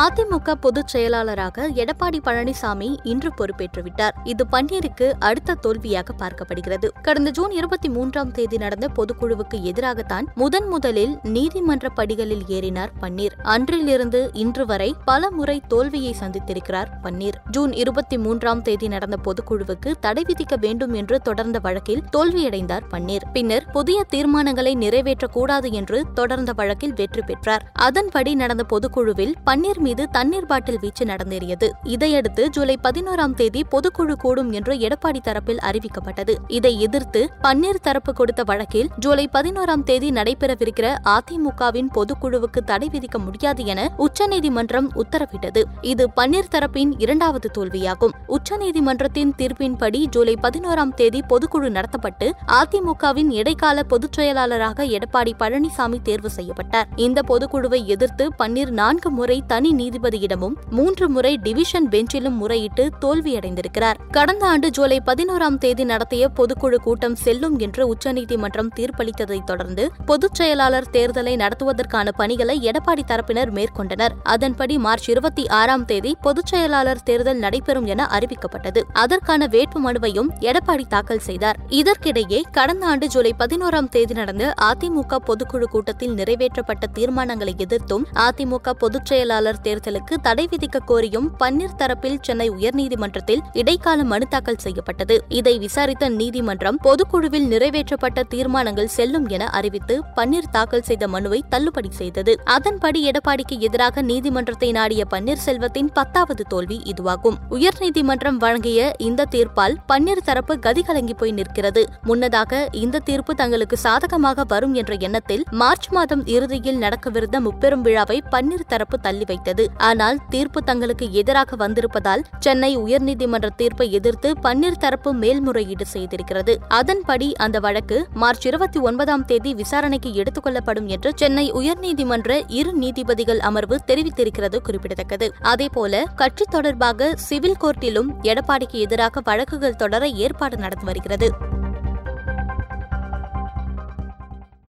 அதிமுக பொதுச் செயலாளராக எடப்பாடி பழனிசாமி இன்று பொறுப்பேற்றுவிட்டார். இது பன்னீருக்கு அடுத்த தோல்வியாக பார்க்கப்படுகிறது. கடந்த ஜூன் இருபத்தி மூன்றாம் தேதி நடந்த பொதுக்குழுவுக்கு எதிராகத்தான் முதன் முதலில் நீதிமன்ற படிகளில் ஏறினார் பன்னீர். அன்றிலிருந்து இன்று வரை பல முறை தோல்வியை சந்தித்திருக்கிறார் பன்னீர். ஜூன் இருபத்தி மூன்றாம் தேதி நடந்த பொதுக்குழுவுக்கு தடை விதிக்க வேண்டும் என்று தொடர்ந்த வழக்கில் தோல்வியடைந்தார் பன்னீர். பின்னர் புதிய தீர்மானங்களை நிறைவேற்றக்கூடாது என்று தொடர்ந்த வழக்கில் வெற்றி பெற்றார். அதன்படி நடந்த பொதுக்குழுவில் பன்னீர் மீது தண்ணீர் பாட்டில் வீச்சு நடந்தேறியது. இதையடுத்து ஜூலை பதினோராம் தேதி பொதுக்குழு கூடும் என்று எடப்பாடி தரப்பில் அறிவிக்கப்பட்டது. இதை எதிர்த்து பன்னீர் தரப்பு கொடுத்த வழக்கில் ஜூலை பதினோராம் தேதி நடைபெறவிருக்கிற அதிமுகவின் பொதுக்குழுவுக்கு தடை விதிக்க முடியாது என உச்சநீதிமன்றம் உத்தரவிட்டது. இது பன்னீர் தரப்பின் இரண்டாவது தோல்வியாகும். உச்சநீதிமன்றத்தின் தீர்ப்பின்படி ஜூலை பதினோராம் தேதி பொதுக்குழு நடத்தப்பட்டு அதிமுகவின் இடைக்கால பொதுச் செயலாளராக எடப்பாடி பழனிசாமி தேர்வு செய்யப்பட்டார். இந்த பொதுக்குழுவை எதிர்த்து பன்னீர் நான்கு முறை தனி நீதிபதியிடமும் மூன்று முறை டிவிஷன் பெஞ்சிலும் முறையிட்டு தோல்வியடைந்திருக்கிறார். கடந்த ஆண்டு ஜூலை பதினோராம் தேதி நடத்திய பொதுக்குழு கூட்டம் செல்லும் என்று உச்சநீதிமன்றம் தீர்ப்பளித்ததைத் தொடர்ந்து பொதுச் செயலாளர் தேர்தலை நடத்துவதற்கான பணிகளை எடப்பாடி தரப்பினர் மேற்கொண்டனர். அதன்படி மார்ச் இருபத்தி ஆறாம் தேதி பொதுச் செயலாளர் தேர்தல் நடைபெறும் என அறிவிக்கப்பட்டது. அதற்கான வேட்பு மனுவையும் எடப்பாடி தாக்கல் செய்தார். இதற்கிடையே கடந்த ஆண்டு ஜூலை பதினோராம் தேதி நடந்த அதிமுக பொதுக்குழு கூட்டத்தில் நிறைவேற்றப்பட்ட தீர்மானங்களை எதிர்த்தும் அதிமுக பொதுச் செயலாளர் தேர்தலுக்கு தடை விதிக்க கோரியும் பன்னீர் தரப்பில் சென்னை உயர்நீதிமன்றத்தில் இடைக்கால மனு தாக்கல் செய்யப்பட்டது. இதை விசாரித்த நீதிமன்றம் பொதுக்குழுவில் நிறைவேற்றப்பட்ட தீர்மானங்கள் செல்லும் என அறிவித்து பன்னீர் தாக்கல் செய்த மனுவை தள்ளுபடி செய்தது. அதன்படி எடப்பாடிக்கு எதிராக நீதிமன்றத்தை நாடிய பன்னீர்செல்வத்தின் பத்தாவது தோல்வி இதுவாகும். உயர்நீதிமன்றம் வழங்கிய இந்த தீர்ப்பால் பன்னீர் தரப்பு கதிகலங்கி போய் நிற்கிறது. முன்னதாக இந்த தீர்ப்பு தங்களுக்கு சாதகமாக வரும் என்ற எண்ணத்தில் மார்ச் மாதம் இறுதியில் நடக்கவிருந்த முப்பெரும் விழாவை பன்னீர் தரப்பு தள்ளி வைத்தது. ஆனால் தீர்ப்பு தங்களுக்கு எதிராக வந்திருப்பதால் சென்னை உயர்நீதிமன்ற தீர்ப்பை எதிர்த்து பன்னீர் தரப்பு மேல்முறையீடு செய்திருக்கிறது. அதன்படி அந்த வழக்கு மார்ச் இருபத்தி ஒன்பதாம் தேதி விசாரணைக்கு எடுத்துக் கொள்ளப்படும் என்று சென்னை உயர்நீதிமன்ற இரு நீதிபதிகள் அமர்வு தெரிவித்திருக்கிறது குறிப்பிடத்தக்கது. அதேபோல கட்சி தொடர்பாக சிவில் கோர்ட்டிலும் எடப்பாடிக்கு எதிராக வழக்குகள் தொடர ஏற்பாடு நடந்து வருகிறது.